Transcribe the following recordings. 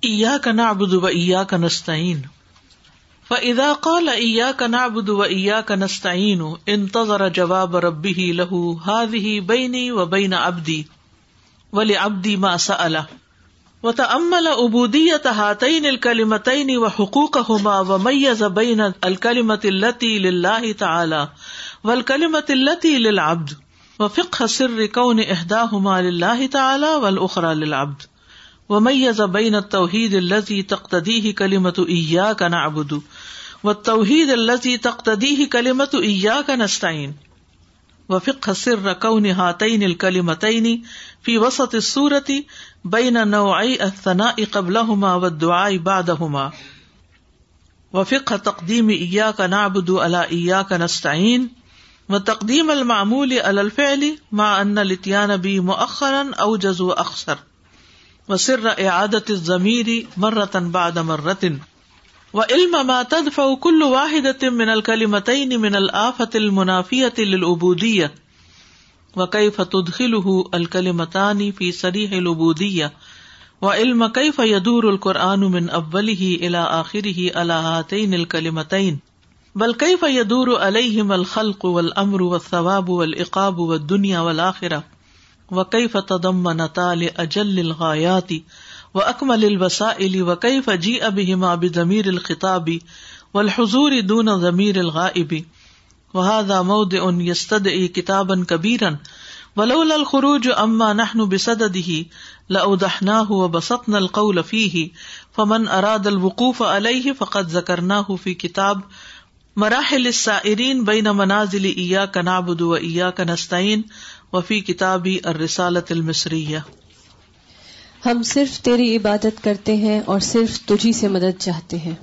ایاک نعبد و ایا ایاک نستعین فاذا قال ایاک نعبد و ایاک نستعین انتظر جواب ربه له هذه بینی و بین عبدی ولعبدی ما سأل وتأمل عبودیت هاتین الکلمتین و حقوقهما ومیز بین الکلمت التي لله تعالی والکلمت التي للعبد وفقه سر كون احداهما لله تعالی والاخرى للعبد ومیز بین التوحید الذي تقتدیه کلمت ایاک نعبد والتوحید الذي تقتدیه کلمت ایاک نستعین وفقه سر كون هاتين الكلمتين في وسط السورة بين نوعي الثناء قبلهما والدعاء بعدهما وفقه تقديم إياك نعبد على إياك نستعين وتقديم المعمول على الفعل مع أن الاتيان به مؤخرا أوجز وأخسر و سر اعادت ضمیر مرتن بعد مرتن و علم ما تدفع كل واحدة من الكلمتين من الآفة المنافية للعبودية. وكيف تدخله الكلمتان في صريح العبودية. وعلم كيف يدور القرآن من أوله إلى آخره على هاتين الكلمتين. بل كيف يدور عليهم الخلق والأمر والثواب والإقاب والدنيا والآخرة. وقئی فتم نتال اجل الغایاتی و اکمل الوسائل وقئی فجی اب ہما بضمیر الخطابی و الحضور دون ضمیر الغائبی وهذا موضع يستدعي كتابا كبيرا ولولا الخروج اما نحن بصدده لاودحناه وبسطنا القول فيه فمن اراد الوقوف عليه فقد ذكرناه في كتاب مراحل السائرين بين منازل اياك نعبد واياك نستعين وفی کتابی الرسالت المصریہ۔ ہم صرف تیری عبادت کرتے ہیں اور صرف تجھی سے مدد چاہتے ہیں۔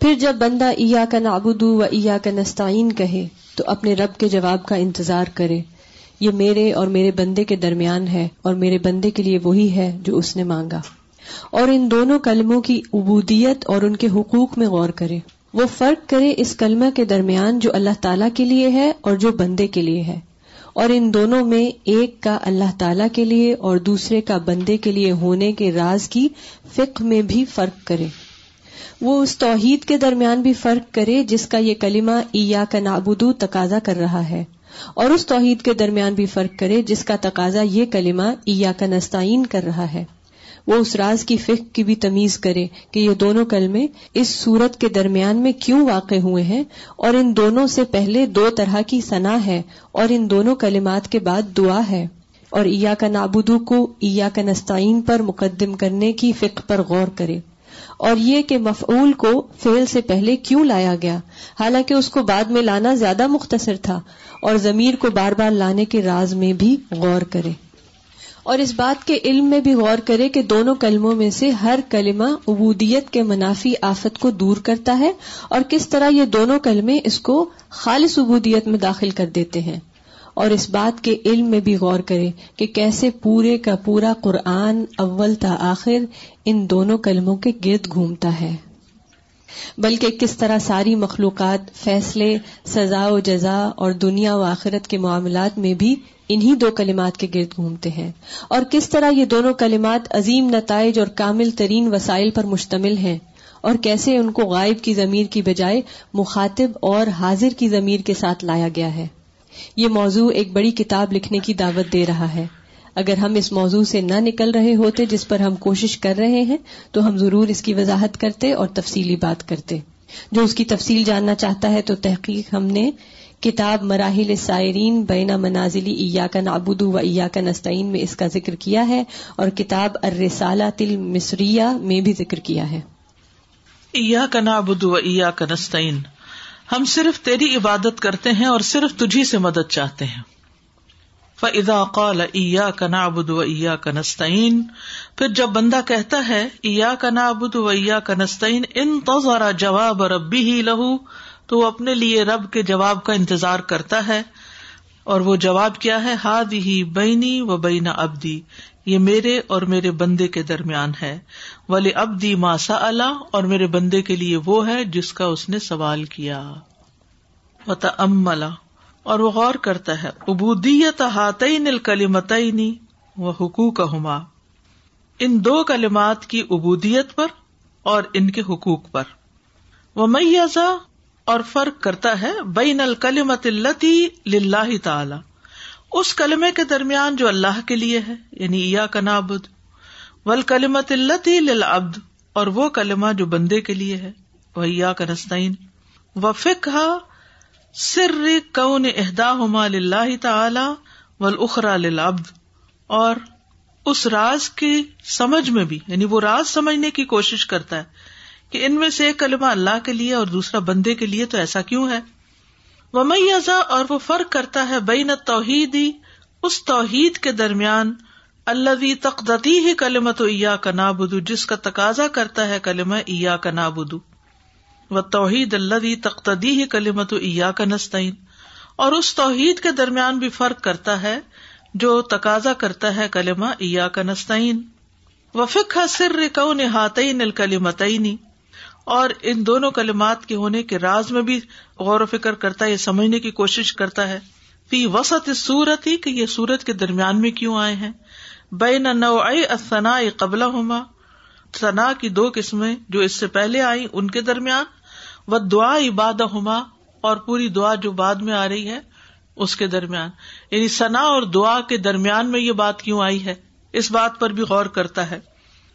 پھر جب بندہ ایا کا نابودو و ایا کا نستعین کہے، تو اپنے رب کے جواب کا انتظار کرے۔ یہ میرے اور میرے بندے کے درمیان ہے اور میرے بندے کے لیے وہی ہے جو اس نے مانگا۔ اور ان دونوں کلموں کی عبودیت اور ان کے حقوق میں غور کرے۔ وہ فرق کرے اس کلمہ کے درمیان جو اللہ تعالی کے لیے ہے اور جو بندے کے لیے ہے۔ اور ان دونوں میں ایک کا اللہ تعالی کے لیے اور دوسرے کا بندے کے لیے ہونے کے راز کی فکر میں بھی فرق کرے۔ وہ اس توحید کے درمیان بھی فرق کرے جس کا یہ کلمہ ایا کا نابودو تقاضا کر رہا ہے۔ اور اس توحید کے درمیان بھی فرق کرے جس کا تقاضا یہ کلمہ ایا کا نستعین کر رہا ہے۔ وہ اس راز کی فکر کی بھی تمیز کرے کہ یہ دونوں کلمے اس صورت کے درمیان میں کیوں واقع ہوئے ہیں اور ان دونوں سے پہلے دو طرح کی سنا ہے اور ان دونوں کلمات کے بعد دعا ہے اور ایا کا نابودو کو ایا کا نستعین پر مقدم کرنے کی فکر پر غور کرے اور یہ کہ مفعول کو فیل سے پہلے کیوں لایا گیا؟ حالانکہ اس کو بعد میں لانا زیادہ مختصر تھا اور ضمیر کو بار بار لانے کے راز میں بھی غور کرے۔ اور اس بات کے علم میں بھی غور کرے کہ دونوں کلموں میں سے ہر کلمہ عبودیت کے منافی آفت کو دور کرتا ہے اور کس طرح یہ دونوں کلمے اس کو خالص عبودیت میں داخل کر دیتے ہیں۔ اور اس بات کے علم میں بھی غور کرے کہ کیسے پورے کا پورا قرآن اول تا آخر ان دونوں کلموں کے گرد گھومتا ہے۔ بلکہ کس طرح ساری مخلوقات فیصلے، سزا و جزا اور دنیا و آخرت کے معاملات میں بھی انہی دو کلمات کے گرد گھومتے ہیں۔ اور کس طرح یہ دونوں کلمات عظیم نتائج اور کامل ترین وسائل پر مشتمل ہیں، اور کیسے ان کو غائب کی ضمیر کی بجائے مخاطب اور حاضر کی ضمیر کے ساتھ لایا گیا ہے۔ یہ موضوع ایک بڑی کتاب لکھنے کی دعوت دے رہا ہے۔ اگر ہم اس موضوع سے نہ نکل رہے ہوتے جس پر ہم کوشش کر رہے ہیں، تو ہم ضرور اس کی وضاحت کرتے اور تفصیلی بات کرتے۔ جو اس کی تفصیل جاننا چاہتا ہے تو تحقیق ہم نے کتاب مراحل سائرین بینا منازلی ایا کا نابودو و ایا کا نستعین میں اس کا ذکر کیا ہے اور کتاب ارسالہ تل مصریہ میں بھی ذکر کیا ہے۔ ایا کا نابودو و ایا کا نستعین، ہم صرف تیری عبادت کرتے ہیں اور صرف تجھی سے مدد چاہتے ہیں۔ فضا قال ایا کا نابود و ایا کا نستعین پھر جب بندہ کہتا ہے ایا کا نابود و ایا کا نستعین ان تو جواب ربی ہی لہو تو وہ اپنے لیے رب کے جواب کا انتظار کرتا ہے۔ اور وہ جواب کیا ہے؟ ہاد ہی بینی و بینا ابدی یہ میرے اور میرے بندے کے درمیان ہے۔ ولی ابدی ماسا اللہ اور میرے بندے کے لیے وہ ہے جس کا اس نے سوال کیا۔ اور وہ غور کرتا ہے ابودیت ہاتئی نل و حقوق ہما ان دو کلمات کی ابودیت پر اور ان کے حقوق پر۔ وہ میزا اور فرق کرتا ہے، بین الکلمت التی لاہ تعالی. اس کلمے کے درمیان جو اللہ کے لیے ہے یعنی یا کنابد ول کلمت التی للعبد اور وہ کلمہ جو بندے کے لیے ہے، وہ یا کنستین و فکا سر کون اہدا ہما لاہ تعالی ول اخرا للعبد، اور اس راز کی سمجھ میں بھی یعنی وہ راز سمجھنے کی کوشش کرتا ہے کہ ان میں سے ایک کلمہ اللہ کے لیے اور دوسرا بندے کے لیے تو ایسا کیوں ہے؟ وہ میزا اور وہ فرق کرتا ہے بین توحیدی اس توحید کے درمیان اللہ تقدتی ہی کلمت ایا کا نابدو جس کا تقاضا کرتا ہے کلمہ ایا کا نابدو و توحید اللہ تقدی ہی ایا کا نسطین اور اس توحید کے درمیان بھی فرق کرتا ہے، جو تقاضا کرتا ہے کلمہ ایا کا نسطین و فکر سر کون ہاتعین الکلمتعینی اور ان دونوں کلمات کے ہونے کے راز میں بھی غور و فکر کرتا ہے یہ سمجھنے کی کوشش کرتا ہے۔ فی وسط اس صورت ہی کہ یہ سورت کے درمیان میں کیوں آئے ہیں۔ بے نو ثنا قبل ہوما ثنا کی دو قسمیں جو اس سے پہلے آئی ان کے درمیان۔ و دعا عباد ہوما اور پوری دعا جو بعد میں آ رہی ہے، اس کے درمیان۔ یعنی ثنا اور دعا کے درمیان میں یہ بات کیوں آئی ہے؟ اس بات پر بھی غور کرتا ہے۔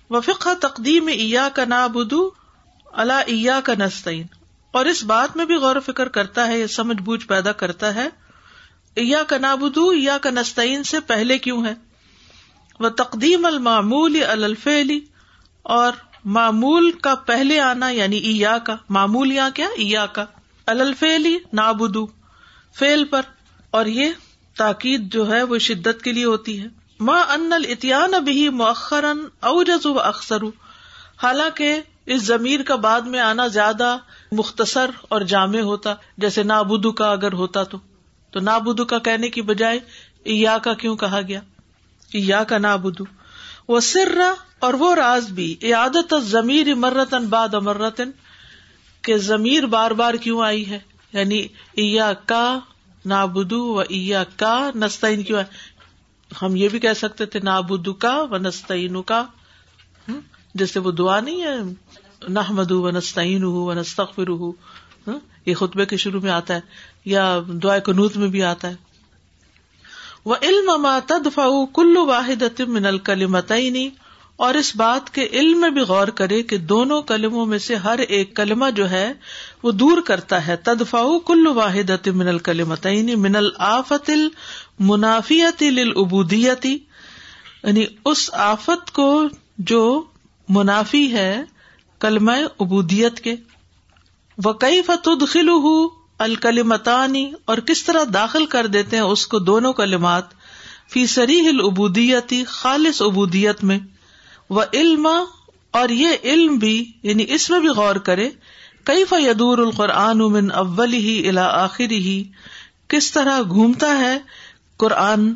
وفقہ تقدیم ایا کا نا بدو اللہ کا نسطین اور اس بات میں بھی غور و فکر کرتا ہے، یہ سمجھ بوجھ پیدا کرتا ہے۔ ایا کا نابدو یا کا نسطین سے پہلے کیوں ہے؟ وہ تقدیم المعمول الفیلی اور معمول کا پہلے آنا یعنی ایا کا، معمول یا کیا؟ ایا کا۔ الفیلی نابدو فیل پر۔ اور یہ تاکید جو ہے وہ شدت کے لیے ہوتی ہے۔ ماں ان الاتیان ابھی مؤخر اوجز و اکثر حالانکہ اس ضمیر کا بعد میں آنا زیادہ مختصر اور جامع ہوتا، جیسے نابودو کا اگر ہوتا تو۔ تو نابودو کا کہنے کی بجائے یا کا کیوں کہا گیا؟ یا کا نابودو وہ سر اور وہ راز بھی عادت ضمیر مرتن باد امرتن کہ ضمیر بار بار کیوں آئی ہے؟ یعنی ایا کا نابودو و ایا کا نستعین کیوں ہے ہم یہ بھی کہہ سکتے تھے نابودو کا و نستعین کا جیسے وہ دعا نہیں ہے نہ مدو و نستعین ہو و نستخر ہو یہ خطبے کے شروع میں آتا ہے، یا دعا کنوت میں بھی آتا ہے۔ وہ علم ما تدفع کلو واحد من الکلمتعینی اور اس بات کے علم میں بھی غور کرے کہ دونوں کلموں میں سے ہر ایک کلمہ جو ہے وہ دور کرتا ہے. تدفا کلو واحد من الکلمتعینی من الآفت المنافیت للعبودیتی یعنی اس آفت کو جو منافی ہے کلم ابودیت کے. وہ کئی فتد خلو الکلمتانی اور کس طرح داخل کر دیتے ہیں اس کو دونوں کلمات، فی سری ہل ابودیتی خالص ابودیت میں وہ علم، اور یہ علم بھی یعنی اس میں بھی غور کرے کئی فیدور القرآن من اول ہی الا آخری ہی کس طرح گھومتا ہے قرآن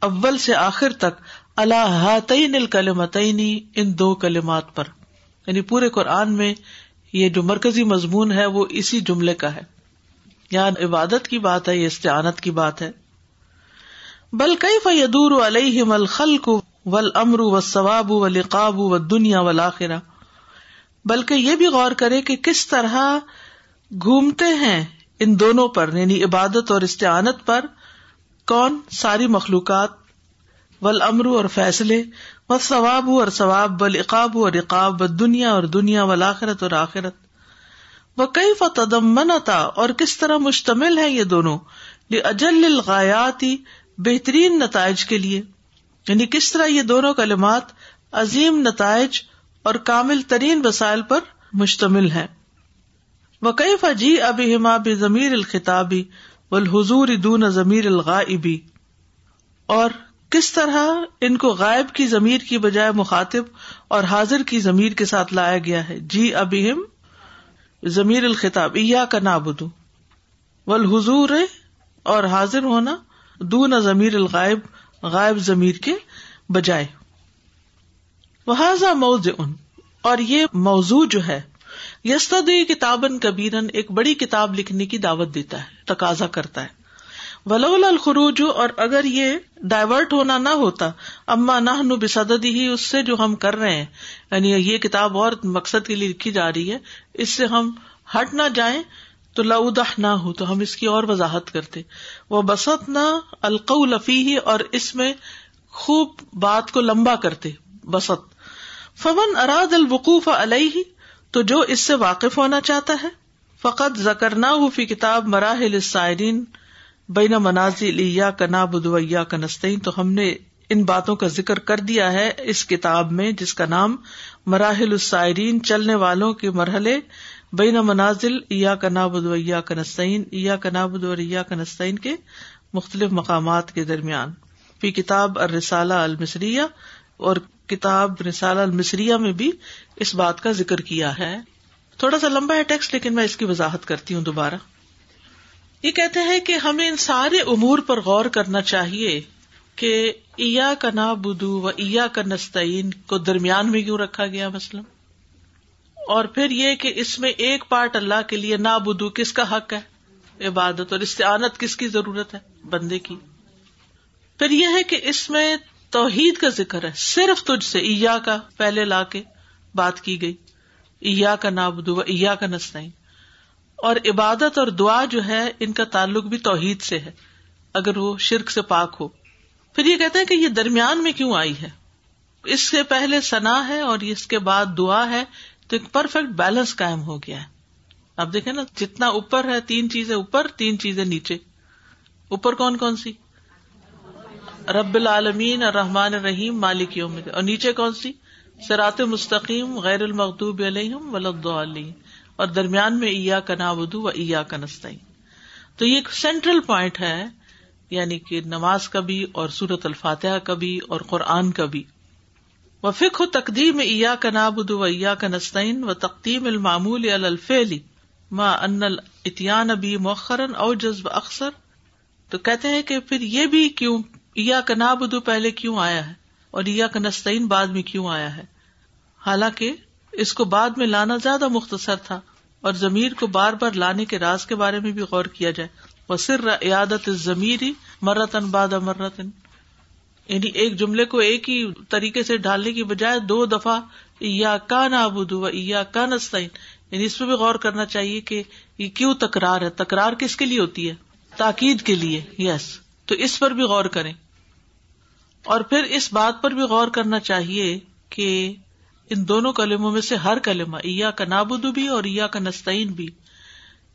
اول سے آخر تک؟ اللہ تعین الکلمتعینی ان دو کلمات پر۔ یعنی پورے قرآن میں یہ جو مرکزی مضمون ہے، وہ اسی جملے کا ہے۔ یہاں عبادت کی بات ہے، یہ استعانت کی بات ہے۔ بل کئی فیدور علیہ مل خلق ول امر و ثواب و دنیا بلکہ یہ بھی غور کرے کہ کس طرح گھومتے ہیں ان دونوں پر یعنی عبادت اور استعانت پر، کون؟ ساری مخلوقات۔ ول امرو اور فیصلے و ثواب اور ثواب بل اقاب اور اقاب و دنیا اور دنیا و آخرت اور آخرت۔ وہ کئی فتمنتا اور کس طرح مشتمل ہے یہ دونوں؟ اجل الغایاتی بہترین نتائج کے لیے۔ یعنی کس طرح یہ دونوں کلمات عظیم نتائج اور کامل ترین وسائل پر مشتمل ہے وہ کئی فجی اب ہما ضمیر الخطابی و الحضور دون ضمیر الغائبی۔ اور کس طرح ان کو غائب کی ضمیر کی بجائے مخاطب اور حاضر کی ضمیر کے ساتھ لایا گیا ہے۔ جی ابیم ضمیر الخطاب ایا کا نابدو والحضور اور حاضر ہونا دون ضمیر الغائب، غائب ضمیر کے بجائے۔ وہ موضوع ان اور یہ موضوع جو ہے یستدی کتابن کبیرن ایک بڑی کتاب لکھنے کی دعوت دیتا ہے، تقاضا کرتا ہے۔ ولول الخروج اور اگر یہ ڈائیورٹ ہونا نہ ہوتا، اما نہ نو ہی اس سے جو ہم کر رہے ہیں۔ یعنی یہ کتاب اور مقصد کے لیے لکھی جا رہی ہے، اس سے ہم ہٹ نہ جائیں تو لودہ نہ ہو تو ہم اس کی اور وضاحت کرتے۔ وہ بسط نہ القو لفی ہی اور اس میں خوب بات کو لمبا کرتے۔ بسط۔ فمن اراد الوقوف علیہ تو جو اس سے واقف ہونا چاہتا ہے فقط زکر نہ ہو فی کتاب مراحل السائرین بین منازل یا کنا بدویا کنستین تو ہم نے ان باتوں کا ذکر کر دیا ہے اس کتاب میں، جس کا نام مراحل السائرین، چلنے والوں کے مرحلے، بین منازل یا کنا بدویا کنستین یا کنا بدویا کنستین کے مختلف مقامات کے درمیان۔ فی کتاب الرسالہ المصریہ، اور کتاب رسالہ المصریہ میں بھی اس بات کا ذکر کیا ہے۔ تھوڑا سا لمبا ہے ٹیکسٹ، لیکن میں اس کی وضاحت کرتی ہوں دوبارہ۔ یہ کہتے ہیں کہ ہمیں ان سارے امور پر غور کرنا چاہیے کہ ایا کا نا بدو و ایا کا نستعین کو درمیان میں کیوں رکھا گیا مسلم اور پھر یہ کہ اس میں ایک پارٹ اللہ کے لیے نا بدو کس کا حق ہے؟ عبادت اور استعانت کس کی ضرورت ہے؟ بندے کی۔ پھر یہ ہے کہ اس میں توحید کا ذکر ہے۔ صرف تجھ سے ایا کا پہلے لا کے بات کی گئی۔ ایا کا نا بدو و ایا کا نستعین۔ اور عبادت اور دعا جو ہے، ان کا تعلق بھی توحید سے ہے۔ اگر وہ شرک سے پاک ہو۔ پھر یہ کہتے ہیں کہ یہ درمیان میں کیوں آئی ہے؟ اس سے پہلے سنا ہے اور اس کے بعد دعا ہے، تو ایک پرفیکٹ بیلنس قائم ہو گیا ہے۔ اب دیکھیں نا، جتنا اوپر ہے، تین چیزیں اوپر، تین چیزیں نیچے۔ اوپر کون کون سی؟ رب العالمین اور رحمان الرحیم، مالک یوم اور نیچے کون سی؟ سرات مستقیم، غیر المغدوب علیہم ولد علیہ اور درمیان میں ایا کا نابدو و ایا کا نسطین تو یہ ایک سینٹرل پوائنٹ ہے یعنی کہ نماز کا بھی اور سورت الفاتحہ کا بھی اور قرآن کا بھی و فک ہو تقدیم ایا کا نابد و ایا کا نسطین و تقدیم المعمول الفیلی ماں ان اتیان ابی مؤخرن او جذب اکثر تو کہتے ہیں کہ پھر یہ بھی کیوں ایا کا نابدو پہلے کیوں آیا ہے اور ایا کا نسطین بعد میں کیوں آیا ہے؟ حالانکہ اس کو بعد میں لانا زیادہ مختصر تھا اور ضمیر کو بار بار لانے کے راز کے بارے میں بھی غور کیا جائے۔ وہ سر عیادت ضمیر مرتن باد مرتن یعنی ایک جملے کو ایک ہی طریقے سے ڈالنے کی بجائے دو دفعہ یا کا نابود یا کا نسطین یعنی اس پہ بھی غور کرنا چاہیے کہ یہ کیوں تکرار ہے، تکرار کس کے لیے ہوتی ہے؟ تاکید کے لیے، یس۔ تو اس پر بھی غور کریں۔ اور پھر اس بات پر بھی غور کرنا چاہیے کہ ان دونوں کلموں میں سے ہر کلمہ، ایا کا نابود بھی اور ایا کا نستعین بھی،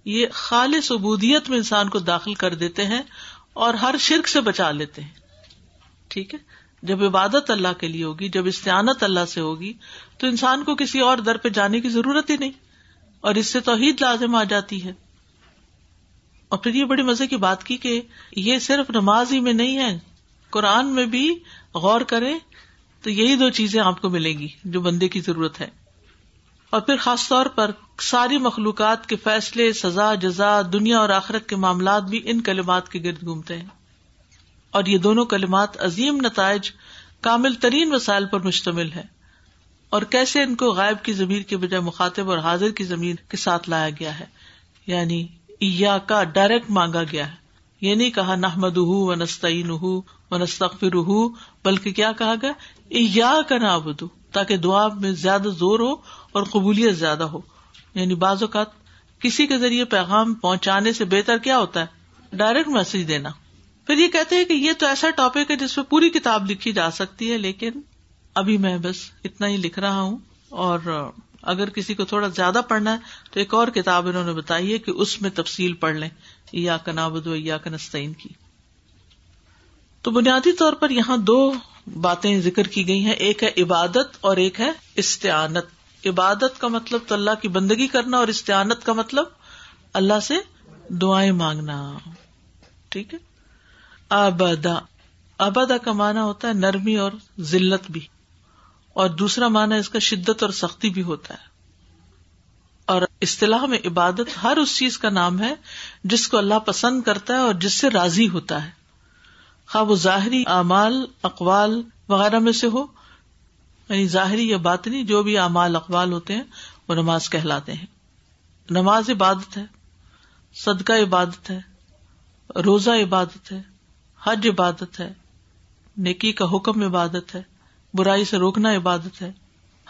یہ خالص عبودیت میں انسان کو داخل کر دیتے ہیں اور ہر شرک سے بچا لیتے ہیں۔ ٹھیک ہے؟ جب عبادت اللہ کے لیے ہوگی، جب استعانت اللہ سے ہوگی، تو انسان کو کسی اور در پہ جانے کی ضرورت ہی نہیں اور اس سے توحید لازم آ جاتی ہے۔ اور پھر یہ بڑی مزے کی بات کی کہ یہ صرف نماز ہی میں نہیں ہے، قرآن میں بھی غور کرے تو یہی دو چیزیں آپ کو ملیں گی جو بندے کی ضرورت ہے۔ اور پھر خاص طور پر ساری مخلوقات کے فیصلے، سزا، جزا، دنیا اور آخرت کے معاملات بھی ان کلمات کے گرد گھومتے ہیں۔ اور یہ دونوں کلمات عظیم نتائج کامل ترین وسائل پر مشتمل ہے اور کیسے ان کو غائب کی زمین کے بجائے مخاطب اور حاضر کی زمین کے ساتھ لایا گیا ہے۔ یعنی کا ڈائریکٹ مانگا گیا ہے۔ یہ نہیں کہا نحمد و نستعین و نستغفر بلکہ کیا کہا گیا؟ یا کا نابود تاکہ دعا میں زیادہ زور ہو اور قبولیت زیادہ ہو۔ یعنی بعض اوقات کسی کے ذریعے پیغام پہنچانے سے بہتر کیا ہوتا ہے؟ ڈائریکٹ میسج دینا۔ پھر یہ کہتے ہیں کہ یہ تو ایسا ٹاپک ہے جس پہ پوری کتاب لکھی جا سکتی ہے، لیکن ابھی میں بس اتنا ہی لکھ رہا ہوں۔ اور اگر کسی کو تھوڑا زیادہ پڑھنا ہے، تو ایک اور کتاب انہوں نے بتائی ہے کہ اس میں تفصیل پڑھ لیں۔ یا کنابود یا کنستین کی۔ تو بنیادی طور پر یہاں دو باتیں ذکر کی گئی ہیں۔ ایک ہے عبادت اور ایک ہے استعانت۔ عبادت کا مطلب تو اللہ کی بندگی کرنا اور استعانت کا مطلب اللہ سے دعائیں مانگنا۔ ٹھیک ہے؟ آبادا آبادا کا معنی ہوتا ہے نرمی اور ذلت بھی۔ اور دوسرا معنی اس کا شدت اور سختی بھی ہوتا ہے۔ اور اصطلاح میں عبادت ہر اس چیز کا نام ہے جس کو اللہ پسند کرتا ہے اور جس سے راضی ہوتا ہے۔ خواہ وہ ظاہری اعمال، اقوال وغیرہ میں سے ہو یعنی ظاہری یا باطنی جو بھی اعمال، اقوال ہوتے ہیں، وہ نماز کہلاتے ہیں۔ نماز عبادت ہے، صدقہ عبادت ہے، روزہ عبادت ہے، حج عبادت ہے، نیکی کا حکم عبادت ہے، برائی سے روکنا عبادت ہے۔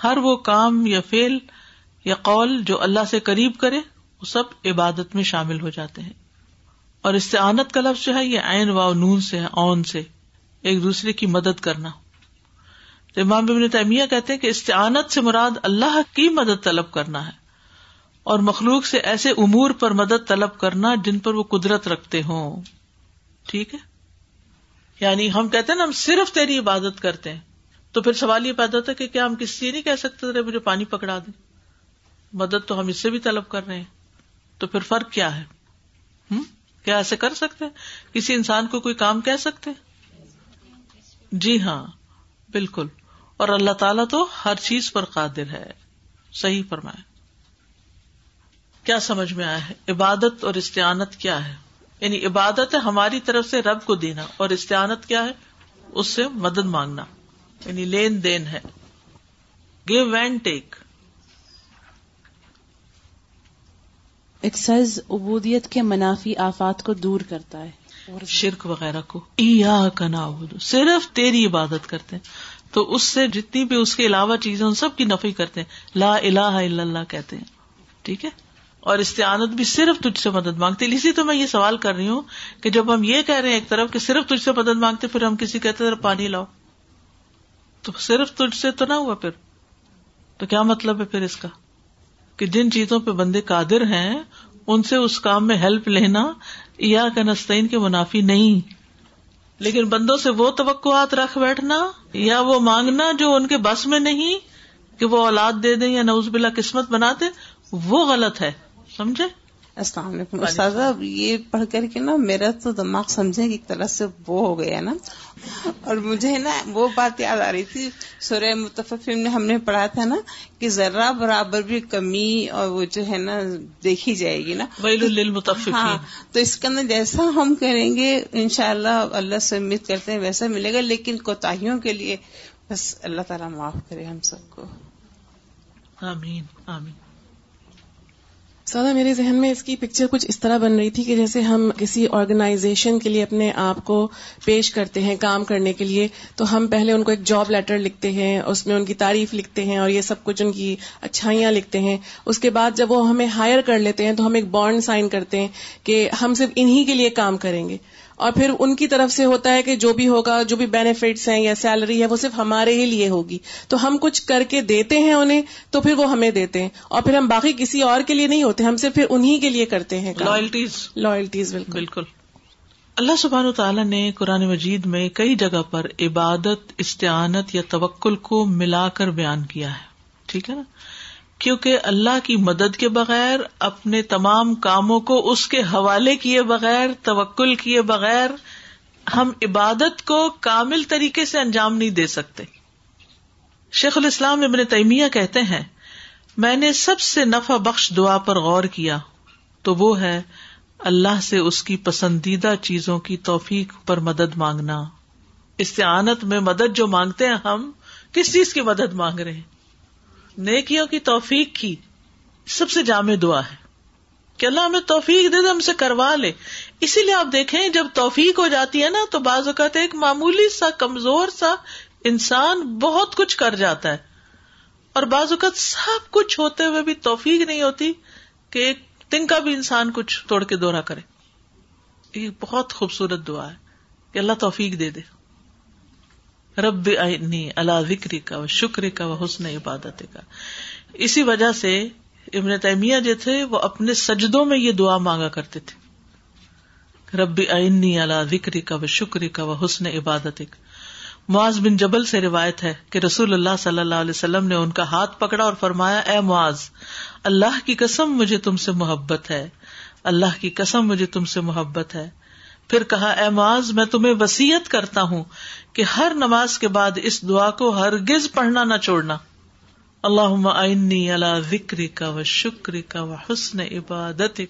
ہر وہ کام یا فیل یا قول جو اللہ سے قریب کرے، وہ سب عبادت میں شامل ہو جاتے ہیں۔ اور استعانت کا لفظ جو ہے، یہ عین و نون سے ہے اون سے۔ ایک دوسرے کی مدد کرنا۔ تو امام ابن تیمیہ کہتے ہیں کہ استعانت سے مراد اللہ کی مدد طلب کرنا ہے۔ اور مخلوق سے ایسے امور پر مدد طلب کرنا جن پر وہ قدرت رکھتے ہوں۔ ٹھیک ہے؟ یعنی ہم کہتے ہیں نا، ہم صرف تیری عبادت کرتے ہیں۔ تو پھر سوال یہ پیدا ہوتا ہے کہ کیا ہم کسی سے نہیں کہہ سکتے مجھے پانی پکڑا دیں؟ مدد تو ہم اس سے بھی طلب کر رہے ہیں۔ تو پھر فرق کیا ہے؟ ہم؟ کیا ایسے کر سکتے کسی انسان کو کوئی کام کہہ سکتے جی ہاں بالکل۔ اور اللہ تعالیٰ تو ہر چیز پر قادر ہے۔ صحیح فرمائے کیا سمجھ میں آیا ہے؟ عبادت اور استعانت کیا ہے؟ یعنی عبادت ہے ہماری طرف سے رب کو دینا، اور استعانت کیا ہے؟ اس سے مدد مانگنا۔ یعنی لین دین ہے۔ گیو اینڈ ٹیک ایکسرسائز عبودیت کے منافی آفات کو دور کرتا ہے۔ اور شرک وغیرہ کو۔ کا صرف تیری عبادت کرتے ہیں۔ تو اس سے جتنی بھی اس کے علاوہ چیزیں ان سب کی نفی کرتے ہیں۔ لا الہ الا اللہ کہتے ہیں۔ ٹھیک ہے؟ اور استعانت بھی صرف تجھ سے مدد مانگتے اسی تو میں یہ سوال کر رہی ہوں کہ جب ہم یہ کہہ رہے ہیں ایک طرف کہ صرف تجھ سے مدد مانگتے پھر ہم کسی کہتے ہیں پانی لاؤ۔ تو صرف تجھ سے تو نہ ہوا پھر۔ تو کیا مطلب ہے پھر اس کا؟ کہ جن چیزوں پہ بندے قادر ہیں، ان سے اس کام میں ہیلپ لینا یا کنستین کے منافی نہیں۔ لیکن بندوں سے وہ توقعات رکھ بیٹھنا یا وہ مانگنا جو ان کے بس میں نہیں کہ وہ اولاد دے دیں یا نوز بلا قسمت بنا دے وہ غلط ہے۔ سمجھے؟ السلام علیکم استاذہ یہ پڑھ کر کے نا میرا تو دماغ سمجھے کہ ایک طرح سے وہ ہو گیا نا۔ اور مجھے نا وہ بات یاد آ رہی تھی سورہ متفق میں ہم نے پڑھا تھا نا کہ ذرا برابر بھی کمی اور وہ جو ہے نا دیکھی جائے گی نا۔ ہاں تو اس کے اندر جیسا ہم کریں گے انشاءاللہ اللہ اللہ سے امید کرتے ہیں ویسا ملے گا لیکن کوتاہیوں کے لیے بس اللہ تعالیٰ معاف کرے ہم سب کو۔ آمین آمین۔ سادہ میرے ذہن میں اس کی پکچر کچھ اس طرح بن رہی تھی کہ جیسے ہم کسی آرگنائزیشن کے لیے اپنے آپ کو پیش کرتے ہیں کام کرنے کے لیے، تو ہم پہلے ان کو ایک جاب لیٹر لکھتے ہیں، اس میں ان کی تعریف لکھتے ہیں اور یہ سب کچھ ان کی اچھائیاں لکھتے ہیں۔ اس کے بعد جب وہ ہمیں ہائر کر لیتے ہیں تو ہم ایک بانڈ سائن کرتے ہیں کہ ہم صرف انہی کے لیے کام کریں گے۔ اور پھر ان کی طرف سے ہوتا ہے کہ جو بھی ہوگا جو بھی بینیفٹس ہیں یا سیلری ہے وہ صرف ہمارے ہی لیے ہوگی۔ تو ہم کچھ کر کے دیتے ہیں انہیں تو پھر وہ ہمیں دیتے ہیں۔ اور پھر ہم باقی کسی اور کے لیے نہیں ہوتے ہم صرف پھر انہیں کے لیے کرتے ہیں لائلٹیز لائلٹیز بالکل۔ بالکل۔ اللہ سبحان تعالیٰ نے قرآن مجید میں کئی جگہ پر عبادت استعانت یا توکل کو ملا کر بیان کیا ہے۔ ٹھیک ہے نا؟ کیونکہ اللہ کی مدد کے بغیر، اپنے تمام کاموں کو اس کے حوالے کیے بغیر، توکل کیے بغیر ہم عبادت کو کامل طریقے سے انجام نہیں دے سکتے۔ شیخ الاسلام ابن تیمیہ کہتے ہیں، میں نے سب سے نفع بخش دعا پر غور کیا، تو وہ ہے اللہ سے اس کی پسندیدہ چیزوں کی توفیق پر مدد مانگنا۔ استعانت میں مدد جو مانگتے ہیں ہم، کس چیز کی مدد مانگ رہے ہیں؟ نیکیوں کی توفیق کی سب سے جامع دعا ہے کہ اللہ ہمیں توفیق دے دے، ہم سے کروا لے۔ اسی لیے آپ دیکھیں، جب توفیق ہو جاتی ہے نا، تو بعض اوقات ایک معمولی سا، کمزور سا انسان بہت کچھ کر جاتا ہے۔ اور بعض اوقات سب کچھ ہوتے ہوئے بھی توفیق نہیں ہوتی کہ ایک دن کا بھی انسان کچھ توڑ کے دورہ کرے۔ یہ بہت خوبصورت دعا ہے کہ اللہ توفیق دے دے۔ رب اللہ ذکری کا و شکر کا و حسن عبادت کا اسی وجہ سے ابن تیمیہ جو تھے وہ اپنے سجدوں میں یہ دعا مانگا کرتے تھے۔ رب آئنی اللہ ذکری کا و شکر کا و حسن عبادت کا معاذ بن جبل سے روایت ہے کہ رسول اللہ صلی اللہ علیہ وسلم نے ان کا ہاتھ پکڑا اور فرمایا، اے معاذ، اللہ کی قسم مجھے تم سے محبت ہے۔ اللہ کی قسم مجھے تم سے محبت ہے۔ پھر کہا، اے معاذ، میں تمہیں وسیعت کرتا ہوں کہ ہر نماز کے بعد اس دعا کو ہرگز پڑھنا نہ چھوڑنا۔ اللہ آئنی اللہ ذکری کا و شکری کا و حسن عبادت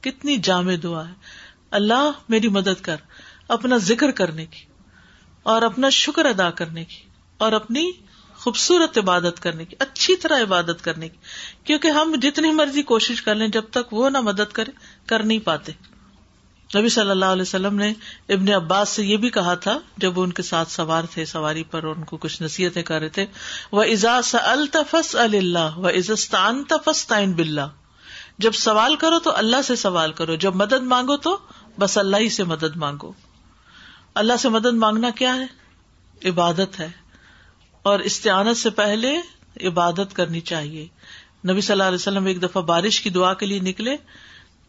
کتنی جامع دعا ہے۔ اللہ میری مدد کر اپنا ذکر کرنے کی اور اپنا شکر ادا کرنے کی اور اپنی خوبصورت عبادت کرنے کی، اچھی طرح عبادت کرنے کی۔ کیونکہ ہم جتنی مرضی کوشش کر لیں، جب تک وہ نہ مدد کرے، کر نہیں پاتے۔ نبی صلی اللہ علیہ وسلم نے ابن عباس سے یہ بھی کہا تھا، جب وہ ان کے ساتھ سوار تھے، سواری پر ان کو کچھ نصیحتیں کر رہے تھے وہ ازا التفس اللہ و عزستان تفس تعین بلّہ جب سوال کرو تو اللہ سے سوال کرو، جب مدد مانگو تو بس اللہ ہی سے مدد مانگو۔ اللہ سے مدد مانگنا کیا ہے؟ عبادت ہے۔ اور استعانت سے پہلے عبادت کرنی چاہیے۔ نبی صلی اللہ علیہ وسلم ایک دفعہ بارش کی دعا کے لیے نکلے۔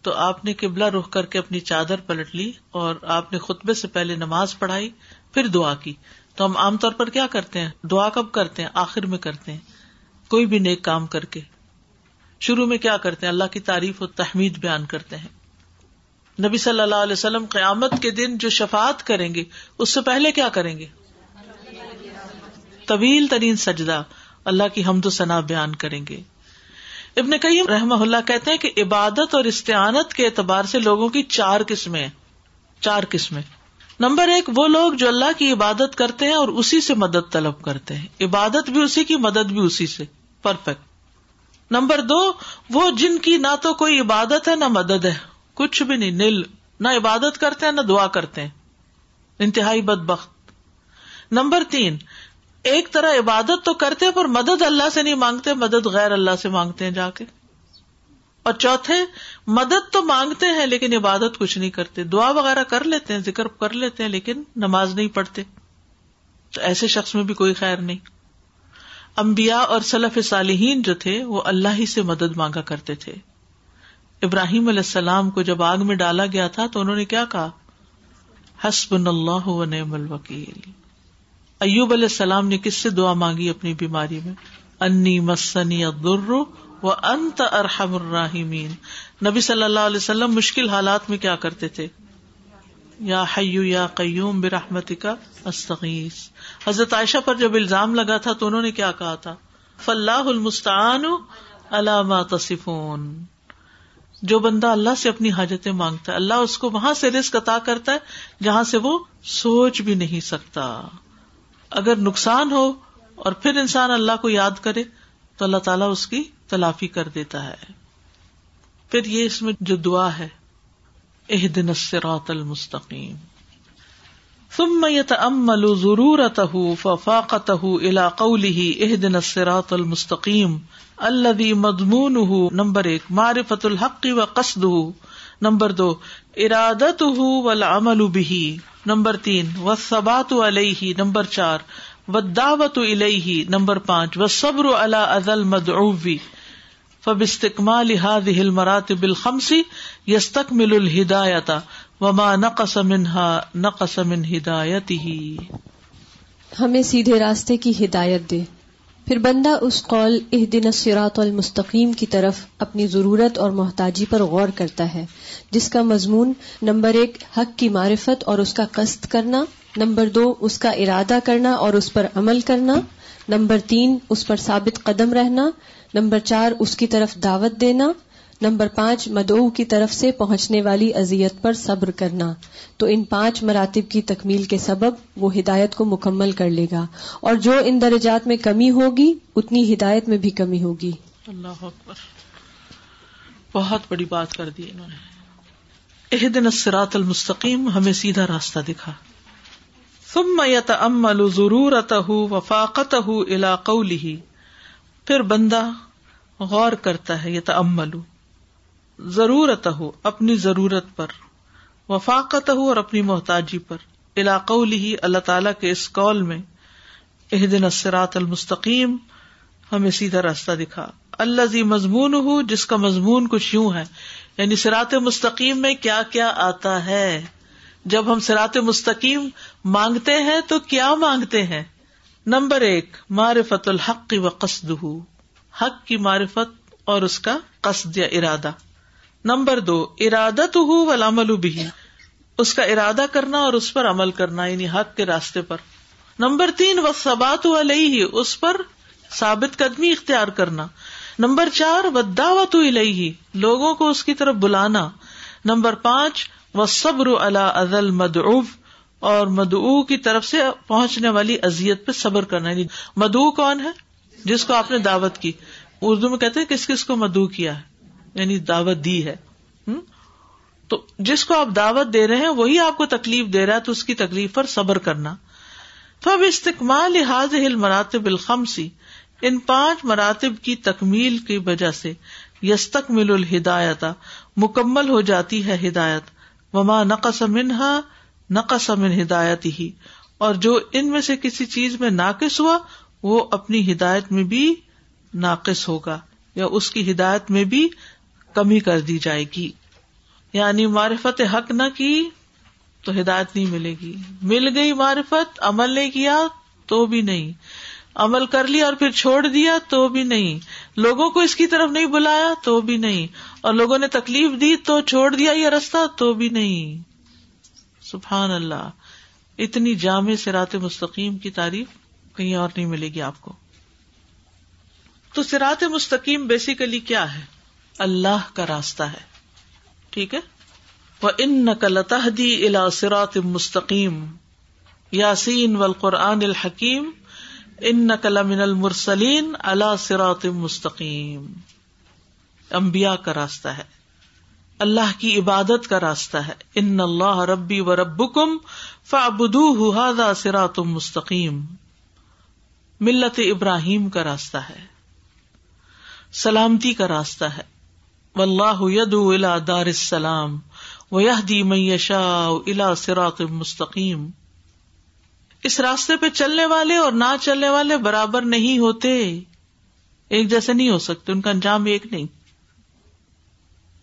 تو آپ نے قبلہ رخ کر کے اپنی چادر پلٹ لی اور آپ نے خطبے سے پہلے نماز پڑھائی، پھر دعا کی۔ تو ہم عام طور پر کیا کرتے ہیں؟ دعا کب کرتے ہیں؟ آخر میں کرتے ہیں۔ کوئی بھی نیک کام کر کے۔ شروع میں کیا کرتے ہیں؟ اللہ کی تعریف و تحمید بیان کرتے ہیں۔ نبی صلی اللہ علیہ وسلم قیامت کے دن جو شفات کریں گے، اس سے پہلے کیا کریں گے؟ طویل ترین سجدہ اللہ کی حمد و ثنا بیان کریں گے۔ ابن کئی رحم اللہ کہتے ہیں کہ عبادت اور استعانت کے اعتبار سے لوگوں کی چار قسمیں چار قسمیں۔ نمبر ایک، وہ لوگ جو اللہ کی عبادت کرتے ہیں اور اسی سے مدد طلب کرتے ہیں۔ عبادت بھی اسی کی، مدد بھی اسی سے۔ پرفیکٹ نمبر دو، وہ جن کی نہ تو کوئی عبادت ہے، نہ مدد ہے۔ کچھ بھی نہیں، نل۔ نہ عبادت کرتے ہیں، نہ دعا کرتے ہیں۔ انتہائی بد بخت نمبر تین ایک طرح عبادت تو کرتے پر مدد اللہ سے نہیں مانگتے، مدد غیر اللہ سے مانگتے ہیں جا کے۔ اور چوتھے، مدد تو مانگتے ہیں، لیکن عبادت کچھ نہیں کرتے۔ دعا وغیرہ کر لیتے ہیں، ذکر کر لیتے ہیں، لیکن نماز نہیں پڑھتے۔ تو ایسے شخص میں بھی کوئی خیر نہیں۔ امبیا اور سلف صالحین جو تھے، وہ اللہ ہی سے مدد مانگا کرتے تھے۔ ابراہیم علیہ السلام کو جب آگ میں ڈالا گیا تھا، تو انہوں نے کیا کہا؟ حسب اللہ و نعم الوکیل۔ ایوب علیہ السلام نے کس سے دعا مانگی اپنی بیماری میں؟ انی مسنی ادر و انت ارحم الراحمین۔ نبی صلی اللہ علیہ وسلم مشکل حالات میں کیا کرتے تھے؟ یا حیو یا قیوم برحمتی کا استغیث۔ حضرت عائشہ پر جب الزام لگا تھا تو انہوں نے کیا کہا تھا؟ فلاح المستعان علامہ تصفون۔ جو بندہ اللہ سے اپنی حاجتیں مانگتا ہے، اللہ اس کو وہاں سے رسک عطا کرتا ہے جہاں سے وہ سوچ بھی نہیں سکتا۔ اگر نقصان ہو اور پھر انسان اللہ کو یاد کرے تو اللہ تعالیٰ اس کی تلافی کر دیتا ہے۔ پھر یہ اس میں جو دعا ہے اح دن الصراط المستقیم۔ ثم يتأمل ضرورته ففاقته الى قوله اهدنا الصراط المستقيم الذي مضمونه، نمبر ایک معرفت الحق و قصده نمبر دو، ارادته والعمل به۔ نمبر تین وباۃ علیہ، نمبر چار و دعوت علیہ، نمبر پانچ و صبر اذى ازل فب استقمال هذه المراتب الخمس يستكمل الهداية وما نقص منها، نقص من هدايته ہمیں سیدھے راستے کی ہدایت دے۔ پھر بندہ اس قول اہ دن سراط المستقیم کی طرف اپنی ضرورت اور محتاجی پر غور کرتا ہے، جس کا مضمون نمبر ایک، حق کی معرفت اور اس کا قصد کرنا، نمبر دو، اس کا ارادہ کرنا اور اس پر عمل کرنا، نمبر تین، اس پر ثابت قدم رہنا، نمبر چار، اس کی طرف دعوت دینا نمبر پانچ، مدعو کی طرف سے پہنچنے والی اذیت پر صبر کرنا۔ تو ان پانچ مراتب کی تکمیل کے سبب وہ ہدایت کو مکمل کر لے گا۔ اور جو ان درجات میں کمی ہوگی، اتنی ہدایت میں بھی کمی ہوگی۔ اللہ اکبر۔ بہت بڑی بات کر دی انہوں نے۔ اح دن اسرات المستقیم، ہمیں سیدھا راستہ دکھا۔ ثم يتأمل ضرورته وفاقته الى قوله۔ پھر بندہ غور کرتا ہے یہ تمل ضرورت ہو اپنی ضرورت پر وفاقت ہو اور اپنی محتاجی پر۔ علاق ہی اللہ تعالی کے اس قول میں اح دن اسرات المستقیم، ہمیں سیدھا راستہ دکھا۔ اللہ زی مضمون ہو جس کا مضمون کچھ یوں ہے یعنی سرات مستقیم میں کیا کیا آتا ہے۔ جب ہم سرات مستقیم مانگتے ہیں، تو کیا مانگتے ہیں؟ نمبر ایک، معرفت الحق و قصد حق کی معرفت اور اس کا قصد یا ارادہ۔ نمبر دو ارادت ہو و بھی اس کا ارادہ کرنا اور اس پر عمل کرنا یعنی حق کے راستے پر۔ نمبر تین و سبات علیہ، اس پر ثابت قدمی اختیار کرنا۔ نمبر چار و دعوت علیہ، لوگوں کو اس کی طرف بلانا۔ نمبر پانچ و صبر اللہ ازل مدعوف اور مدعو کی طرف سے پہنچنے والی ازیت پہ صبر کرنا۔ یعنی مدعو کون ہے؟ جس کو آپ نے دعوت کی۔ اردو میں کہتے ہیں، کس کس کو مدعو کیا ہے؟ یعنی دعوت دی ہے۔ تو جس کو آپ دعوت دے رہے ہیں، وہی آپ کو تکلیف دے رہا ہے، تو اس کی تکلیف پر صبر کرنا۔ تو استقمال لحاظ مراتب الخمسی، ان پانچ مراتب کی تکمیل کی وجہ سے یستک مل الہدایت، مکمل ہو جاتی ہے ہدایت۔ وما نقص منہا، نقص من ہدایت ہی اور جو ان میں سے کسی چیز میں ناقص ہوا، وہ اپنی ہدایت میں بھی ناقص ہوگا، یا اس کی ہدایت میں بھی کمی کر دی جائے گی۔ یعنی معرفت حق نہ کی تو ہدایت نہیں ملے گی۔ مل گئی معرفت، عمل نہیں کیا تو بھی نہیں۔ عمل کر لیا اور پھر چھوڑ دیا تو بھی نہیں۔ لوگوں کو اس کی طرف نہیں بلایا تو بھی نہیں۔ اور لوگوں نے تکلیف دی تو چھوڑ دیا یہ رستہ تو بھی نہیں۔ سبحان اللہ۔ اتنی جامع سرات مستقیم کی تعریف کہیں اور نہیں ملے گی آپ کو۔ تو سرات مستقیم بیسیکلی کیا ہے؟ اللہ کا راستہ ہے۔ ٹھیک ہے؟ وہ ان نقل تحدی الا سرات مستقیم یاسین و القرآن الحکیم ان نقل من المرسلین اللہ سرات مستقیم امبیا کا راستہ ہے۔ اللہ کی عبادت کا راستہ ہے۔ ان اللہ ربی و رب کم فابدو ہادا سرات مستقیم ملت ابراہیم کا راستہ ہے۔ سلامتی کا راستہ ہے۔ و اللہ ید الا دار السلام و دی میشا الا سرات مستقیم۔ اس راستے پہ چلنے والے اور نہ چلنے والے برابر نہیں ہوتے۔ ایک جیسے نہیں ہو سکتے، ان کا انجام ایک نہیں۔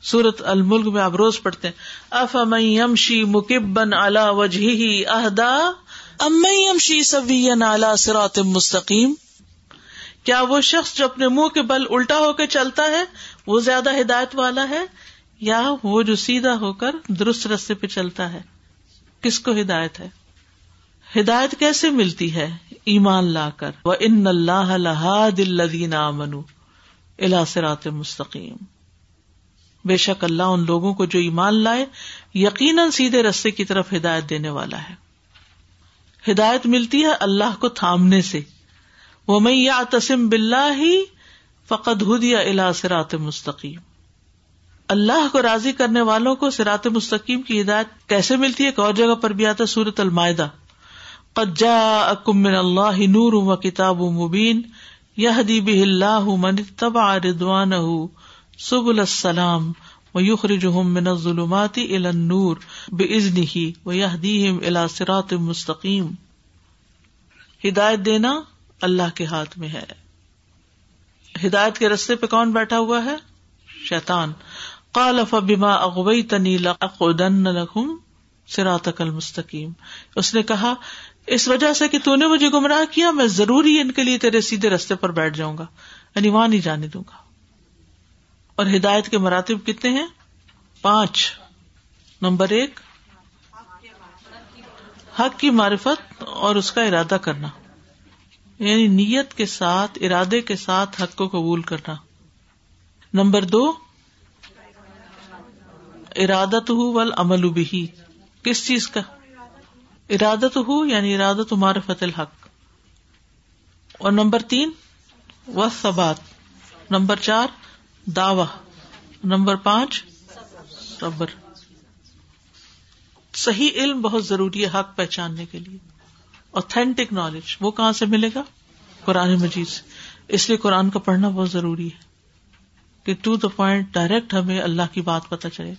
سورت الملک میں آپ روز پڑھتے ہیں، اف امشی مکبن الا وجہ اہدا امشی سبین الا سرات مستقیم۔ کیا وہ شخص جو اپنے منہ کے بل الٹا ہو کے چلتا ہے وہ زیادہ ہدایت والا ہے یا وہ جو سیدھا ہو کر درست رستے پہ چلتا ہے؟ کس کو ہدایت ہے؟ ہدایت کیسے ملتی ہے؟ ایمان لا کر۔ وہ ان اللہ دل منو الا سرات مستقیم بے شک اللہ ان لوگوں کو جو ایمان لائے، یقیناً سیدھے رستے کی طرف ہدایت دینے والا ہے۔ ہدایت ملتی ہے اللہ کو تھامنے سے۔ وہ میں یا تسم بلّہ ہی فقط ہدیا الا سرات مستقیم۔ اللہ کو راضی کرنے والوں کو سرات مستقیم کی ہدایت کیسے ملتی ہے؟ ایک اور جگہ پر بھی آتا سورت المائدہ۔ قجا اکم اللہ نور و کتاب مبین یہ دیب اللہ من تبا ردوان سب السلام و یخرج من ظلماتی ال نور بے ازن ہی و یہ دیم الا سرات مستقیم۔ ہدایت دینا اللہ کے ہاتھ میں ہے۔ ہدایت کے رستے پہ کون بیٹھا ہوا ہے؟ شیتان کال فبیما اغوئی تنی لم سرات المستقیم۔ اس نے کہا، اس وجہ سے کہ تو نے مجھے گمراہ کیا، میں ضروری ان کے لیے تیرے سیدھے رستے پر بیٹھ جاؤں گا۔ یعنی وہاں نہیں جانے دوں گا۔ اور ہدایت کے مراتب کتنے ہیں؟ پانچ۔ نمبر ایک، حق کی معرفت اور اس کا ارادہ کرنا۔ یعنی نیت کے ساتھ، ارادے کے ساتھ حق کو قبول کرنا۔ نمبر دو ارادت ہو ول عمل بھی کس چیز کا؟ ارادت ہو یعنی ارادت معرفت الحق۔ اور نمبر تین و سبات نمبر چار، دعوی۔ نمبر پانچ، صبر۔ صحیح علم بہت ضروری ہے حق پہچاننے کے لیے۔ اوتھینٹک نالج وہ کہاں سے ملے گا؟ قرآن مجید سے۔ اس لیے قرآن کا پڑھنا بہت ضروری ہے کہ ٹو دا پوائنٹ ڈائریکٹ ہمیں اللہ کی بات پتا چلے۔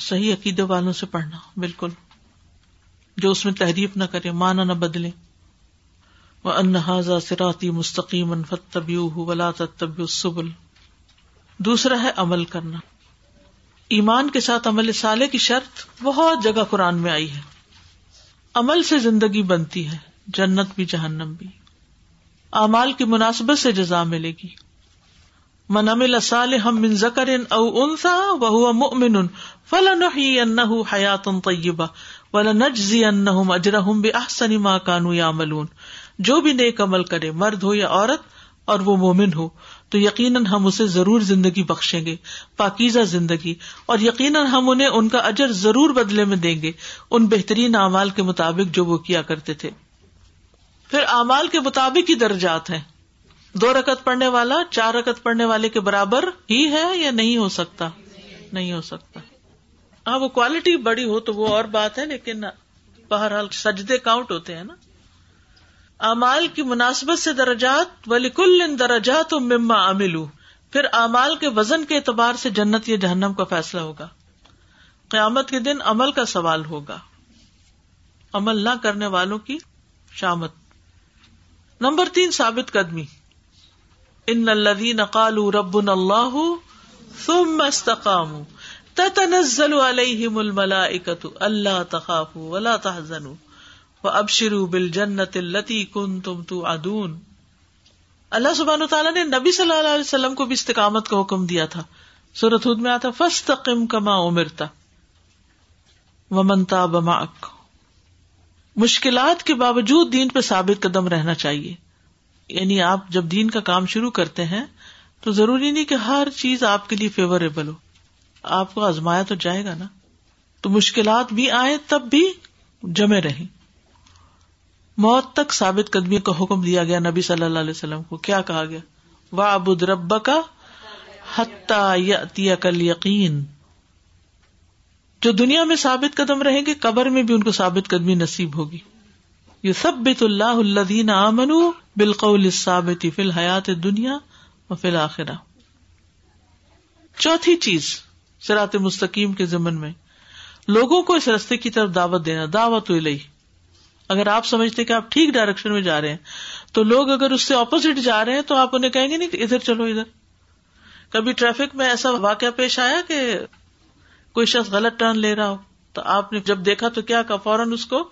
صحیح عقیدے والوں سے پڑھنا، بالکل۔ جو اس میں تحریف نہ کرے مانا نہ بدلے۔ وہ انحاظ سراتی مستقیم طبی ولا طبی سبل دوسرا ہے عمل کرنا۔ ایمان کے ساتھ عمل سالے کی شرط بہت جگہ قرآن میں آئی ہے۔ عمل سے زندگی بنتی ہے، جنت بھی، جہنم بھی۔ امال کی مناسبت سے جزا ملے گی۔ من امل ہم من ذکر او انسا وہ مؤمن فلنحيينه حیات طیبہ ولنجزي انهم اجرهم باحسن ما كانوا يعملون جو بھی نیک عمل کرے، مرد ہو یا عورت، اور وہ مومن ہو تو یقیناً ہم اسے ضرور زندگی بخشیں گے، پاکیزہ زندگی، اور یقیناً ہم انہیں ان کا اجر ضرور بدلے میں دیں گے، ان بہترین اعمال کے مطابق جو وہ کیا کرتے تھے۔ پھر اعمال کے مطابق ہی درجات ہیں۔ دو رکت پڑھنے والا چار رکت پڑھنے والے کے برابر ہی ہے یا نہیں ہو سکتا؟ نہیں ہو سکتا۔ ہاں وہ کوالٹی بڑی ہو تو وہ اور بات ہے، لیکن بہرحال سجدے کاؤنٹ ہوتے ہیں نا۔ امال کی مناسبت سے درجات ولی کل ان درجات مما املو پھر امال کے وزن کے اعتبار سے جنت یا جہنم کا فیصلہ ہوگا۔ قیامت کے دن عمل کا سوال ہوگا۔ عمل نہ کرنے والوں کی شامت۔ نمبر تین، ثابت قدمی۔ ان الذين قالوا ربنا الله ثم استقاموا۔ تتنزل عليهم الملائكة الا تخافوا ولا تحزنوا۔ وابشروا بالجنة التي كنتم توعدون۔ اللہ سبحانہ تعالیٰ نے نبی صلی اللہ علیہ وسلم کو بھی استقامت کا حکم دیا تھا۔ سورت ہود میں آتا فستقم کما امرتا ومن تاب مشکلات کے باوجود دین پہ ثابت قدم رہنا چاہیے۔ یعنی آپ جب دین کا کام شروع کرتے ہیں، تو ضروری نہیں کہ ہر چیز آپ کے لیے فیوریبل ہو۔ آپ کو آزمایا تو جائے گا نا۔ تو مشکلات بھی آئے تب بھی جمے رہیں۔ موت تک ثابت قدمی کا حکم دیا گیا نبی صلی اللہ علیہ وسلم کو۔ کیا کہا گیا؟ وا ابود رب کا حتیہ کل یقین جو دنیا میں ثابت قدم رہیں گے، قبر میں بھی ان کو ثابت قدمی نصیب ہوگی۔ یہ سب بت اللہ الدین امن بالقول ثابت فی الحیات دنیا و فی الآخرہ چوتھی چیز سرات مستقیم کے ضمن میں، لوگوں کو اس رستے کی طرف دعوت دینا، دعوت لئی اگر آپ سمجھتے کہ آپ ٹھیک ڈائریکشن میں جا رہے ہیں، تو لوگ اگر اس سے اپوزٹ جا رہے ہیں تو آپ انہیں کہیں گے نہیں کہ ادھر چلو ادھر۔ کبھی ٹریفک میں ایسا واقعہ پیش آیا کہ کوئی شخص غلط ٹرن لے رہا ہو، تو آپ نے جب دیکھا تو کیا کہا؟ فوراً اس کو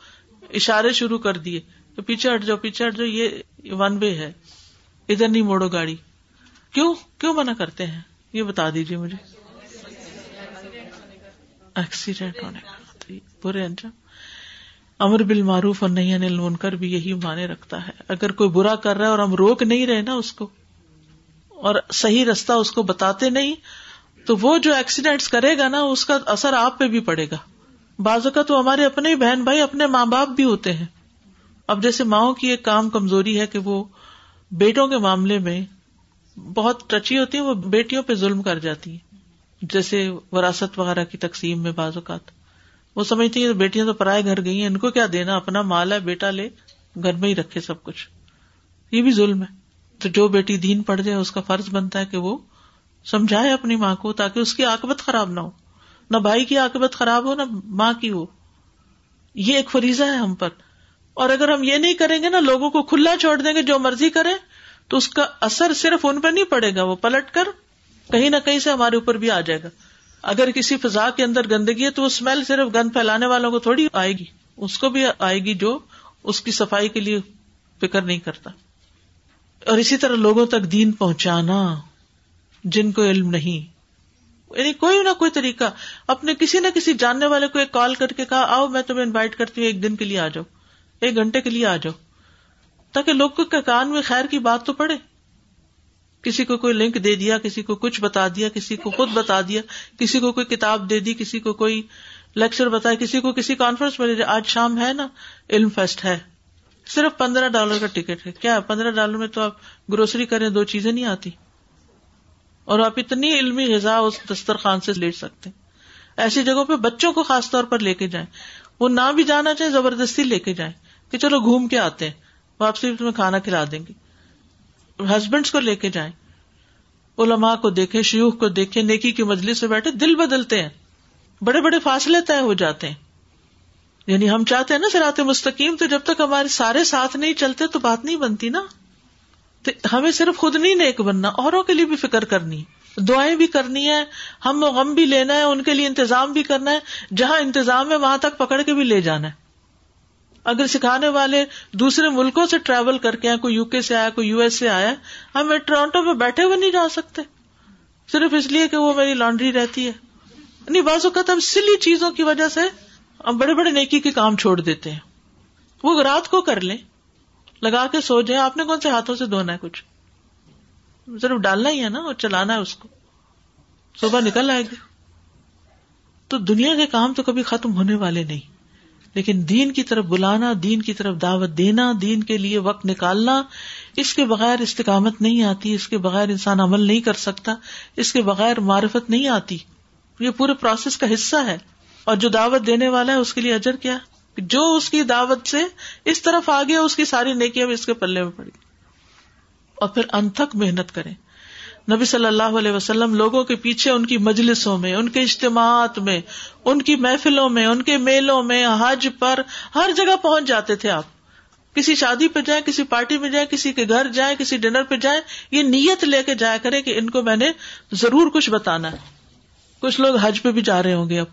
اشارے شروع کر دیے کہ پیچھے ہٹ جاؤ، پیچھے ہٹ جاؤ، یہ ون وے ہے۔ ادھر نہیں موڑو گاڑی۔ کیوں؟ کیوں منع کرتے ہیں؟ یہ بتا دیجیے مجھے۔ ایکسیڈینٹ ہونے کا۔ برے انجام۔ امر بل معروف اور نہیں انل منکر بھی یہی مانے رکھتا ہے۔ اگر کوئی برا کر رہا ہے اور ہم روک نہیں رہے نا اس کو اور صحیح رستہ اس کو بتاتے نہیں، تو وہ جو ایکسیڈینٹس کرے گا نا، اس کا اثر آپ پہ بھی پڑے گا۔ بازو کا تو ہمارے اپنے بہن بھائی، اپنے ماں باپ بھی ہوتے ہیں۔ اب جیسے ماؤں کی ایک کام کمزوری ہے کہ وہ بیٹوں کے معاملے میں بہت ٹچی ہوتی ہیں، وہ بیٹیوں پہ ظلم کر جاتی ہیں۔ جیسے وراثت وغیرہ کی تقسیم میں بعض اوقات۔ وہ سمجھتی ہیں بیٹیاں تو پرائے گھر گئی ہیں، ان کو کیا دینا؟ اپنا مال ہے، بیٹا لے، گھر میں ہی رکھے سب کچھ۔ یہ بھی ظلم ہے۔ تو جو بیٹی دین پڑ جائے اس کا فرض بنتا ہے کہ وہ سمجھائے اپنی ماں کو تاکہ اس کی آکبت خراب نہ ہو۔ نہ بھائی کی آکبت خراب ہو، نہ ماں کی ہو۔ یہ ایک فریضہ ہے ہم پر۔ اور اگر ہم یہ نہیں کریں گے نا، لوگوں کو کھلا چھوڑ دیں گے جو مرضی کرے تو اس کا اثر صرف ان پہ نہیں پڑے گا۔ وہ پلٹ کر کہیں نہ کہیں سے ہمارے اوپر بھی آ جائے گا۔ اگر کسی فضا کے اندر گندگی ہے تو وہ اسمیل صرف گند پھیلانے والوں کو تھوڑی آئے گی۔ اس کو بھی آئے گی جو اس کی صفائی کے لیے فکر نہیں کرتا۔ اور اسی طرح لوگوں تک دین پہنچانا، جن کو علم نہیں۔ یعنی کوئی نہ کوئی طریقہ، اپنے کسی نہ کسی جاننے والے کو ایک کال کر کے کہا، آؤ میں تمہیں انوائٹ کرتی ہوں، ایک دن کے لیے آ جاؤ، ایک گھنٹے کے لیے آ جاؤ۔ تاکہ لوگ کے کان میں خیر کی بات تو پڑے۔ کسی کو کوئی لنک دے دیا، کسی کو کچھ بتا دیا، کسی کو خود بتا دیا، کسی کو کوئی کتاب دے دی، کسی کو کوئی لیکچر بتایا، کسی کو کسی کانفرنس میں آج شام ہے نا، علم فیسٹ ہے۔ صرف پندرہ ڈالر کا ٹکٹ ہے۔ کیا پندرہ ڈالر میں تو آپ گروسری کریں، دو چیزیں نہیں آتی۔ اور آپ اتنی علمی غذا اس دسترخوان سے لے سکتے ایسی جگہوں پہ بچوں کو خاص طور پر لے کے جائیں۔ وہ نہ بھی جانا چاہے زبردستی لے کے جائیں کہ چلو گھوم کے آتے ہیں، واپسی تمہیں کھانا کھلا دیں گے۔ ہسبینڈس کو لے کے جائیں۔ علماء کو دیکھے شیوخ کو دیکھے نیکی کی مجلس سے بیٹھے، دل بدلتے ہیں۔ بڑے بڑے فاصلے طے ہو جاتے ہیں۔ یعنی ہم چاہتے ہیں نا سرات مستقیم، تو جب تک ہمارے سارے ساتھ نہیں چلتے تو بات نہیں بنتی نا۔ تو ہمیں صرف خود نہیں نیک بننا، اوروں کے لیے بھی فکر کرنی۔ دعائیں بھی کرنی ہے ہم غم بھی لینا ہے، ان کے لیے انتظام بھی کرنا ہے، جہاں انتظام ہے وہاں تک پکڑ کے بھی لے جانا ہے۔ اگر سکھانے والے دوسرے ملکوں سے ٹریول کر کے کوئی یو کے سے آیا، کوئی یو ایس سے آیا، ہم ٹورانٹو میں بیٹھے ہوئے نہیں جا سکتے۔ صرف اس لیے کہ وہ میری لانڈری رہتی ہے۔ نہیں بعض اوقات ہم سلی چیزوں کی وجہ سے ہم بڑے بڑے نیکی کے کام چھوڑ دیتے ہیں۔ وہ رات کو کر لیں، لگا کے سو جائے آپ نے کون سے ہاتھوں سے دھونا ہے کچھ؟ صرف ڈالنا ہی ہے نا اور چلانا ہے اس کو۔ صبح نکل آئے گی۔ تو دنیا کے کام تو کبھی ختم ہونے والے نہیں۔ لیکن دین کی طرف بلانا، دین کی طرف دعوت دینا، دین کے لیے وقت نکالنا، اس کے بغیر استقامت نہیں آتی، اس کے بغیر انسان عمل نہیں کر سکتا، اس کے بغیر معرفت نہیں آتی۔ یہ پورے پروسیس کا حصہ ہے۔ اور جو دعوت دینے والا ہے، اس کے لیے اجر کیا؟ جو اس کی دعوت سے اس طرف آ گیا اس کی ساری نیکیاں بھی اس کے پلے میں پڑی۔ اور پھر انتھک محنت کریں۔ نبی صلی اللہ علیہ وسلم لوگوں کے پیچھے ان کی مجلسوں میں، ان کے اجتماعات میں، ان کی محفلوں میں، ان کے میلوں میں، حج پر ہر جگہ پہنچ جاتے تھے آپ۔ کسی شادی پہ جائیں، کسی پارٹی میں جائیں، کسی کے گھر جائیں، کسی ڈنر پہ جائیں، یہ نیت لے کے جایا کرے کہ ان کو میں نے ضرور کچھ بتانا ہے۔ کچھ لوگ حج پہ بھی جا رہے ہوں گے اب۔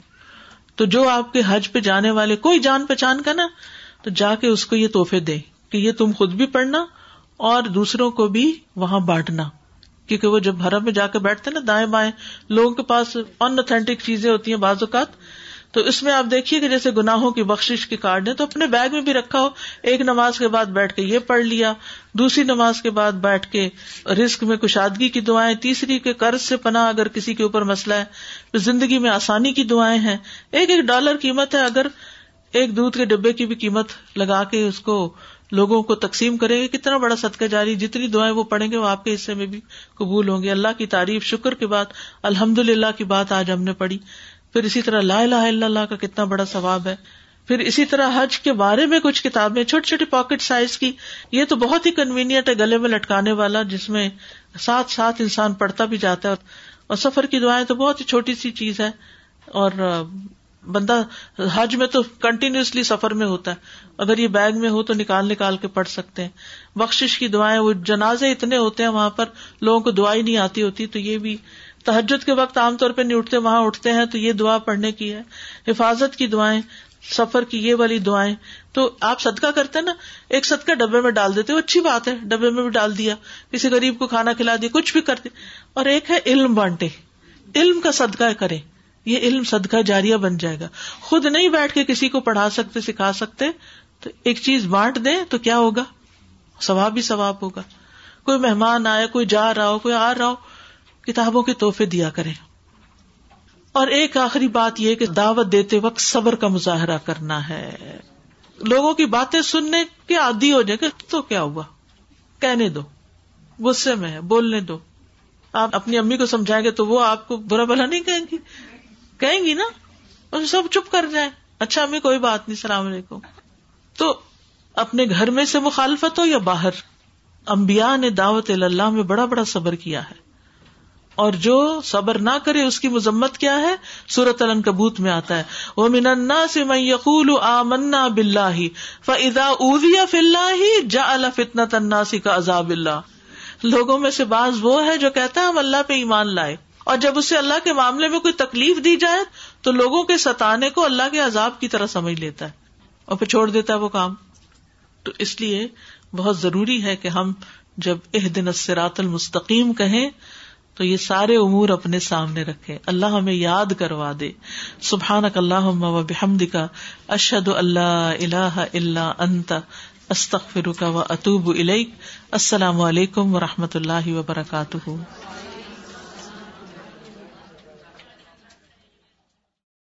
تو جو آپ کے حج پہ جانے والے کوئی جان پہچان کا نا، تو جا کے اس کو یہ تحفے دے کہ یہ تم خود بھی پڑھنا اور دوسروں کو بھی وہاں بانٹنا۔ کیونکہ وہ جب حرم میں جا کے بیٹھتے نا، دائیں بائیں، لوگوں کے پاس ان اوتھینٹک چیزیں ہوتی ہیں بعض اوقات۔ تو اس میں آپ دیکھیے کہ جیسے گناہوں کی بخش کے کارڈ ہے تو اپنے بیگ میں بھی رکھا ہو۔ ایک نماز کے بعد بیٹھ کے یہ پڑھ لیا، دوسری نماز کے بعد بیٹھ کے رسک میں کشادگی کی دعائیں، تیسری کے قرض سے پناہ اگر کسی کے اوپر مسئلہ ہے، تو زندگی میں آسانی کی دعائیں ہیں۔ ایک ایک ڈالر قیمت ہے، اگر ایک دودھ کے ڈبے کی بھی قیمت لگا کے اس کو لوگوں کو تقسیم کریں گے کتنا بڑا صدقہ جاری، جتنی دعائیں وہ پڑھیں گے، وہ آپ کے حصے میں بھی قبول ہوں گے۔ اللہ کی تعریف، شکر کے بعد الحمد للہ کی بات آج ہم نے پڑھی۔ پھر اسی طرح لا الہ الا اللہ کا کتنا بڑا ثواب ہے۔ پھر اسی طرح حج کے بارے میں کچھ کتابیں، چھوٹی چھوٹی پاکٹ سائز کی۔ یہ تو بہت ہی کنوینئنٹ ہے، گلے میں لٹکانے والا، جس میں ساتھ ساتھ انسان پڑھتا بھی جاتا ہے اور سفر کی دعائیں تو بہت ہی چھوٹی سی چیز ہے۔ اور بندہ حج میں تو کنٹینیوسلی سفر میں ہوتا ہے۔ اگر یہ بیگ میں ہو تو نکال نکال کے پڑھ سکتے ہیں۔ بخش کی دعائیں، وہ جنازے اتنے ہوتے ہیں وہاں پر، لوگوں کو دعائیں نہیں آتی ہوتی، تو یہ بھی تحجد کے وقت عام طور پہ نہیں اٹھتے، وہاں اٹھتے ہیں تو یہ دعا پڑھنے کی ہے۔ حفاظت کی دعائیں، سفر کی یہ والی دعائیں۔ تو آپ صدقہ کرتے نا، ایک صدقہ ڈبے میں ڈال دیتے اچھی بات ہے، ڈبے میں بھی ڈال دیا۔ کسی غریب کو کھانا کھلا دیا، کچھ بھی کرتے اور ایک ہے علم بانٹے۔ علم کا صدقہ کرے۔ یہ علم صدقہ جاریہ بن جائے گا۔ خود نہیں بیٹھ کے کسی کو پڑھا سکتے، سکھا سکتے، تو ایک چیز بانٹ دیں تو کیا ہوگا؟ ثواب ہی ثواب ہوگا۔ کوئی مہمان آئے، کوئی جا رہا ہو، کوئی آ رہا ہو، کتابوں کے تحفے دیا کرے اور ایک آخری بات یہ کہ دعوت دیتے وقت صبر کا مظاہرہ کرنا ہے۔ لوگوں کی باتیں سننے کے عادی ہو جائے گا تو کیا ہوا؟ کہنے دو، غصے میں ہے بولنے دو۔ آپ اپنی امی کو سمجھائیں گے تو وہ آپ کو برا بھلا نہیں کہیں گی۔ کہیں گی نا اور سب چپ کر جائیں۔ اچھا امی، کوئی بات نہیں، السلام علیکم۔ تو اپنے گھر میں سے مخالفت ہو یا باہر؟ امبیا نے دعوت اللہ میں بڑا بڑا صبر کیا ہے۔ اور جو صبر نہ کرے، اس کی مذمت کیا ہے؟ سورت الن کبوت میں آتا ہے۔ وہ مننا سے میں یقول آ منا بلّہ فضا اوزیا فلّہ جا فتنا تناسی کا عذاب اللہ۔ لوگوں میں سے بعض وہ ہے جو کہتا ہے، ہم اللہ پہ ایمان لائے۔ اور جب اسے اللہ کے معاملے میں کوئی تکلیف دی جائے تو لوگوں کے ستانے کو اللہ کے عذاب کی طرح سمجھ لیتا ہے اور پھر چھوڑ دیتا ہے وہ کام۔ تو اس لیے بہت ضروری ہے کہ ہم جب اح دن سرات المستقیم کہیں تو یہ سارے امور اپنے سامنے رکھے اللہ ہمیں یاد کروا دے۔ سبحان اللہ و بحمد کا اشد اللہ اللہ اللہ انت استخر کا و اطوب السلام علیکم و رحمۃ اللہ وبرکاتہ۔